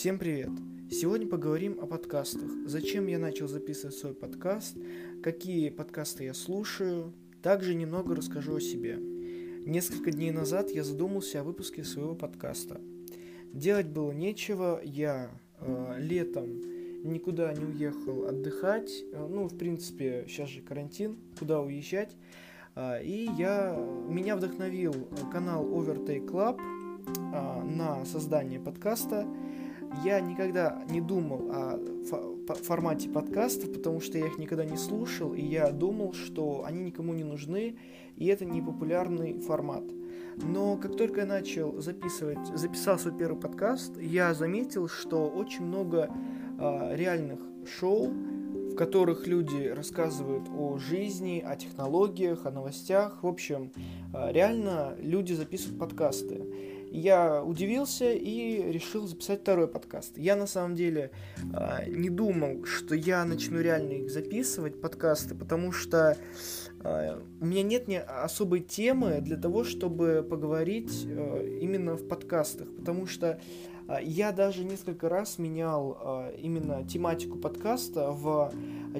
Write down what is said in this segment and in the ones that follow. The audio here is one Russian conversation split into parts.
Всем привет! Сегодня поговорим о подкастах. Зачем я начал записывать свой подкаст, какие подкасты я слушаю, также немного расскажу о себе. Несколько дней назад я задумался о выпуске своего подкаста. Делать было нечего, я э, летом никуда не уехал отдыхать, э, ну, в принципе, сейчас же карантин, куда уезжать, э, и я, меня вдохновил канал Overtake Club э, на создание подкаста, я никогда не думал о формате подкастов, потому что я их никогда не слушал, и я думал, что они никому не нужны, и это не популярный формат. Но как только я начал записывать, записал свой первый подкаст, я заметил, что очень много э, реальных шоу, в которых люди рассказывают о жизни, о технологиях, о новостях. В общем, э, реально люди записывают подкасты я удивился и решил записать второй подкаст. Я на самом деле э, не думал, что я начну реально их записывать, подкасты, потому что у меня нет ни особой темы для того, чтобы поговорить э, именно в подкастах, потому что а, я даже несколько раз менял именно тематику подкаста в,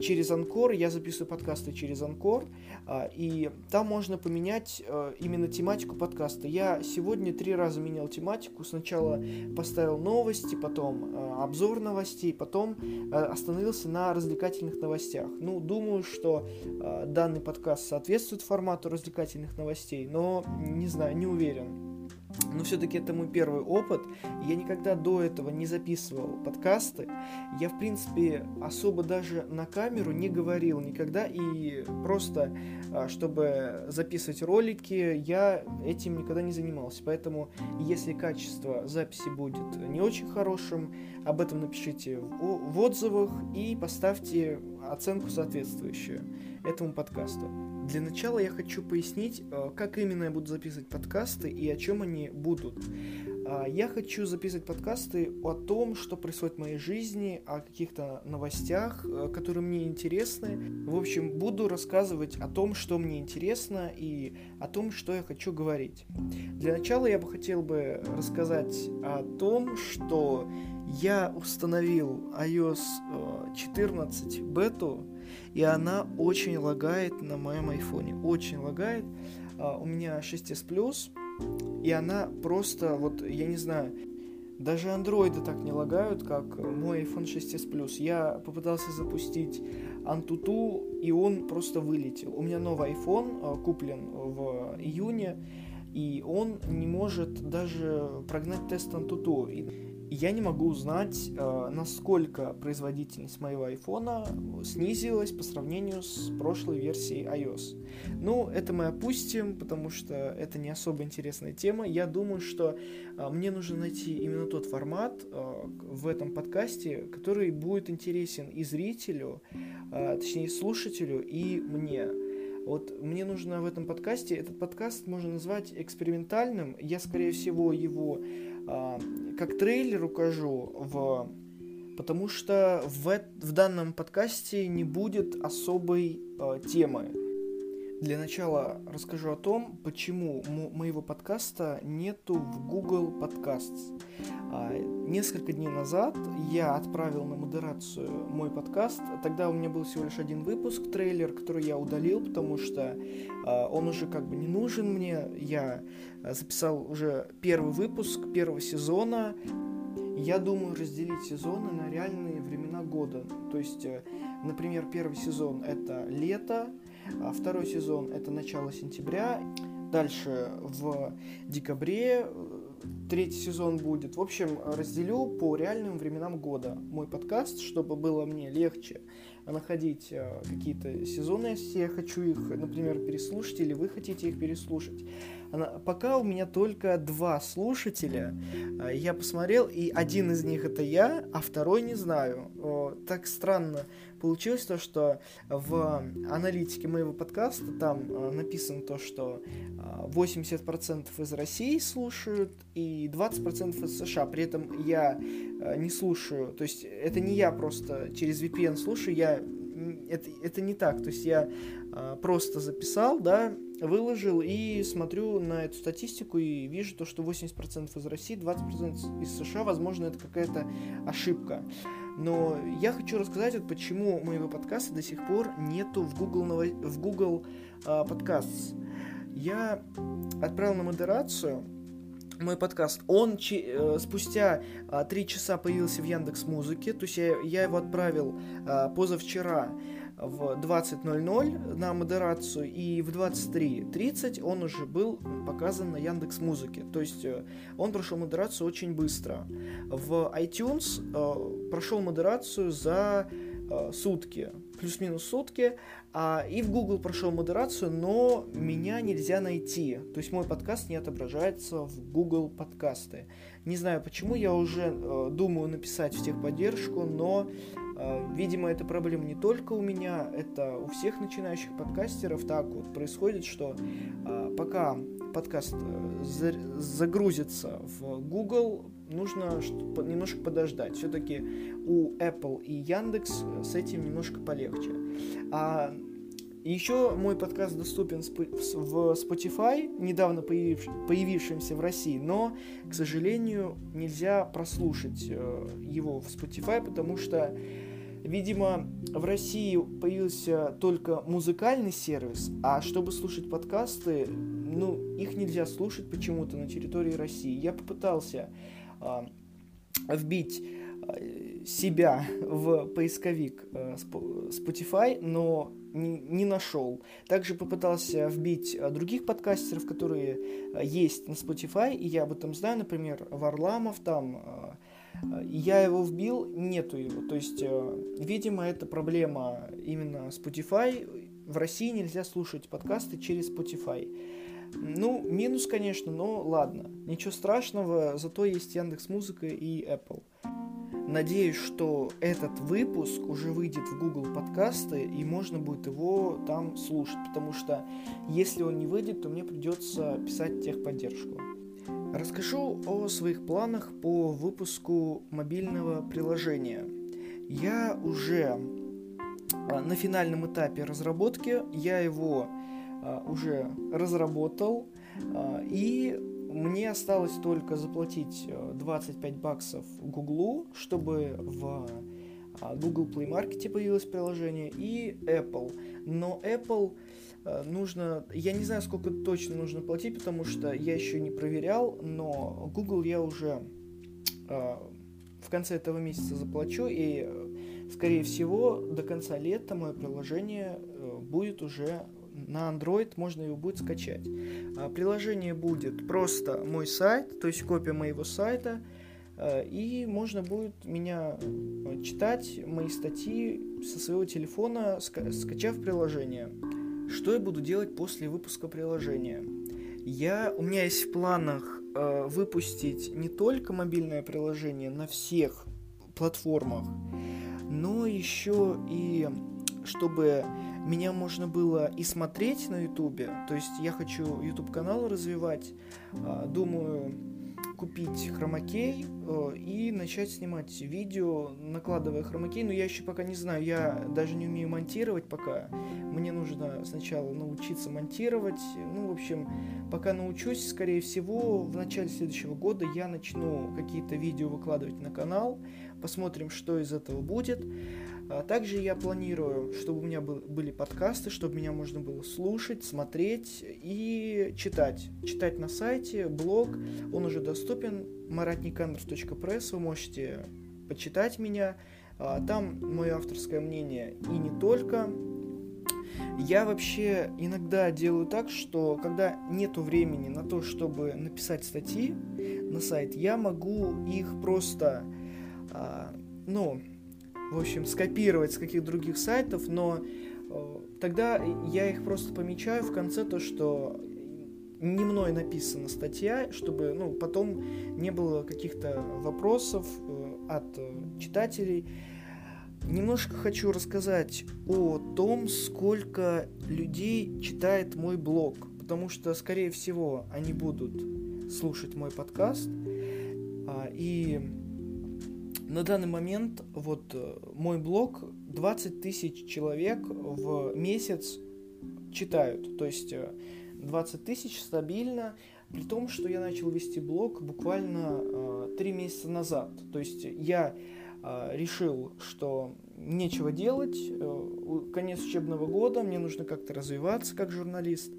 через Анкор. Я записываю подкасты через Анкор, и там можно поменять именно тематику подкаста. Я сегодня три раза менял тематику. Сначала поставил новости, потом обзор новостей, потом остановился на развлекательных новостях. Ну, думаю, что данный подкаст соответствует формату развлекательных новостей, но не знаю, не уверен но все-таки это мой первый опыт. Я никогда до этого не записывал подкасты. Я, в принципе, особо даже на камеру не говорил никогда. И просто, а, чтобы записывать ролики, я этим никогда не занимался. Поэтому, если качество записи будет не очень хорошим, об этом напишите в отзывах и поставьте оценку соответствующую этому подкасту. Для начала я хочу пояснить, э, как именно я буду записывать подкасты и о чем они будут. А, я хочу записывать подкасты о том, что происходит в моей жизни, о каких-то новостях, э, которые мне интересны. В общем, буду рассказывать о том, что мне интересно и о том, что я хочу говорить. Для начала я бы хотел бы рассказать о том, что я установил iOS 14 э, бету, и она очень лагает на моем айфоне. Очень лагает. А, у меня 6s Plus, и она просто, вот, я не знаю, даже андроиды так не лагают, как мой iPhone 6s Plus. Я попытался запустить Antutu, и он просто вылетел. У меня новый iPhone а, куплен в июне, и он не может даже прогнать тест Antutu я не могу узнать, э, насколько производительность моего айфона снизилась по сравнению с прошлой версией iOS. Ну, это мы опустим, потому что это не особо интересная тема. Я думаю, что э, мне нужно найти именно тот формат э, в этом подкасте, который будет интересен и зрителю, точнее слушателю, и мне. Вот мне нужно в этом подкасте, этот подкаст можно назвать экспериментальным. Я, скорее всего, его как трейлер укажу в потому что в, в данном подкасте не будет особой э, темы. Для начала расскажу о том, почему моего подкаста нету в Google Podcasts. А, несколько дней назад я отправил на модерацию мой подкаст. Тогда у меня был всего лишь один выпуск, трейлер, который я удалил, потому что а, он уже как бы не нужен мне. Я записал уже первый выпуск первого сезона. Я думаю разделить сезоны на реальные времена года. То есть, э, например, первый сезон это лето, а второй сезон это начало сентября. Дальше в декабре э, третий сезон будет. В общем, разделю по реальным временам года мой подкаст, чтобы было мне легче находить э, какие-то сезоны, если я хочу их, например, переслушать, или вы хотите их переслушать. Пока у меня только два слушателя. Э, я посмотрел, и один из них это я, а второй не знаю. Так странно получилось то, что в аналитике моего подкаста там э, написано то, что 80% из России слушают и 20% из США. При этом я не слушаю, то есть это не я просто через VPN слушаю, я это, это не так. То есть я а, просто записал, да, выложил и смотрю на эту статистику и вижу то, что 80% из России, 20% из США, возможно, это какая-то ошибка. Но я хочу рассказать, вот почему моего подкаста до сих пор нету в Google, в Google uh, Podcasts. Я отправил на модерацию мой подкаст. Он чи, э, спустя э, три часа появился в Яндекс Музыке, то есть я, я его отправил э, позавчера в 20.00 на модерацию, и в 23.30 он уже был показан на Яндекс Музыке. То есть э, он прошел модерацию очень быстро. В iTunes э, прошел модерацию за сутки, плюс-минус сутки, а, и в Google прошел модерацию, но меня нельзя найти. То есть мой подкаст не отображается в Google подкасты. Не знаю почему, я уже э, думаю написать в техподдержку, но Э, видимо, эта проблема не только у меня, это у всех начинающих подкастеров так вот происходит, что э, пока подкаст э, загрузится в Google, нужно немножко подождать. Все-таки у Apple и Яндекс с этим немножко полегче. А еще мой подкаст доступен в Spotify, недавно появившемся в России, но, к сожалению, нельзя прослушать его в Spotify, потому что Видимо, в России появился только музыкальный сервис, а чтобы слушать подкасты, ну, их нельзя слушать почему-то на территории России. Я попытался э, вбить э, себя в поисковик э, Spotify, но не, нашел. Также попытался вбить других подкастеров, которые есть на Spotify, и я об этом знаю, например, Варламов там я его вбил, нету его. То есть, э, видимо, это проблема именно Spotify. В России нельзя слушать подкасты через Spotify. Ну, минус, конечно, но ладно. Ничего страшного, зато есть Яндекс Музыка и Apple. Надеюсь, что этот выпуск уже выйдет в Google подкасты и можно будет его там слушать, потому что если он не выйдет, то мне придется писать техподдержку. Расскажу о своих планах по выпуску мобильного приложения. Я уже а, на финальном этапе разработки, я его уже разработал, а, и мне осталось только заплатить 25 баксов Гуглу, чтобы в Google Play Market появилось приложение, и Apple. Но Apple Э, нужно, я не знаю, сколько точно нужно платить, потому что я еще не проверял, но Google я уже э, в конце этого месяца заплачу, и, э, скорее всего, до конца лета мое приложение будет уже на Android, можно его будет скачать. А приложение будет просто мой сайт, то есть копия моего сайта, и можно будет меня читать, мои статьи со своего телефона, скачав приложение. Что я буду делать после выпуска приложения? Я, у меня есть в планах э, выпустить не только мобильное приложение на всех платформах, но еще и чтобы меня можно было и смотреть на Ютубе. То есть я хочу YouTube канал развивать. Э, думаю, купить хромакей э, и начать снимать видео, накладывая хромакей. Но я еще пока не знаю, я даже не умею монтировать пока. Мне нужно сначала научиться монтировать. Ну, в общем, пока научусь, скорее всего, в начале следующего года я начну какие-то видео выкладывать на канал. Посмотрим, что из этого будет. А также я планирую, чтобы у меня был, были подкасты, чтобы меня можно было слушать, смотреть и читать. Читать на сайте, блог, он уже доступен, maratnikandrов.press, вы можете почитать меня. А, там мое авторское мнение и не только. Я вообще иногда делаю так, что когда нету времени на то, чтобы написать статьи на сайт, я могу их просто, а, ну, в общем, скопировать с каких других сайтов, но э, тогда я их просто помечаю в конце то, что не мной написана статья, чтобы ну, потом не было каких-то вопросов э, от э, читателей. Немножко хочу рассказать о том, сколько людей читает мой блог, потому что, скорее всего, они будут слушать мой подкаст. А, и на данный момент вот э, мой блог 20 тысяч человек в месяц читают. То есть э, 20 тысяч стабильно, при том, что я начал вести блог буквально э, 3 месяца назад. То есть я э, решил, что нечего делать, э, конец учебного года, мне нужно как-то развиваться как журналист.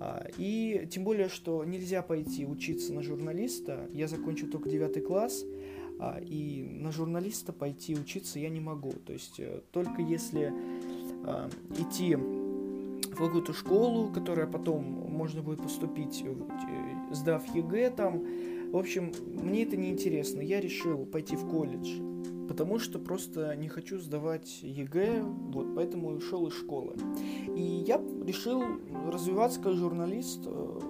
Э, и тем более, что нельзя пойти учиться на журналиста, я закончил только 9 класс, э, и на журналиста пойти учиться я не могу. То есть э, только если э, идти в какую-то школу, которая потом можно будет поступить, э, сдав ЕГЭ там. В общем, мне это не интересно. Я решил пойти в колледж, потому что просто не хочу сдавать ЕГЭ, вот, поэтому ушел из школы. И я решил развиваться как журналист. Э,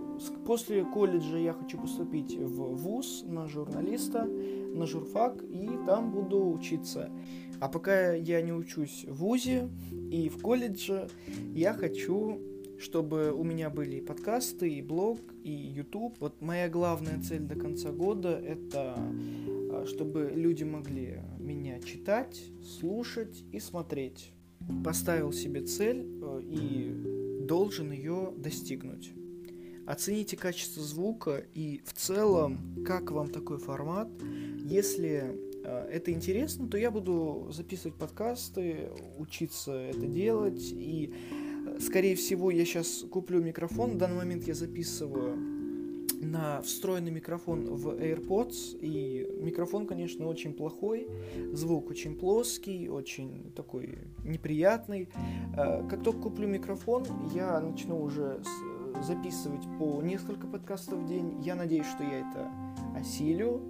после колледжа я хочу поступить в ВУЗ на журналиста, на журфак, и там буду учиться. А пока я не учусь в ВУЗе и в колледже, я хочу чтобы у меня были и подкасты, и блог, и YouTube. Вот моя главная цель до конца года — это а, чтобы люди могли меня читать, слушать и смотреть. Поставил себе цель э, и должен ее достигнуть. Оцените качество звука и в целом, как вам такой формат. Если э, это интересно, то я буду записывать подкасты, учиться это делать и Скорее всего, я сейчас куплю микрофон. В данный момент я записываю на встроенный микрофон в AirPods. И микрофон, конечно, очень плохой. Звук очень плоский, очень такой неприятный. Э, как только куплю микрофон, я начну уже записывать по несколько подкастов в день. Я надеюсь, что я это осилю.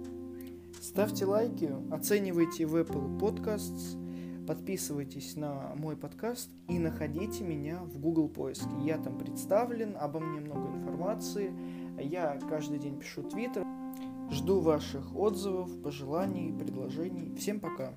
Ставьте лайки, оценивайте в Apple Podcasts Подписывайтесь на мой подкаст и находите меня в Google поиске. Я там представлен, обо мне много информации. Я каждый день пишу твиттер. Жду ваших отзывов, пожеланий, предложений. Всем пока!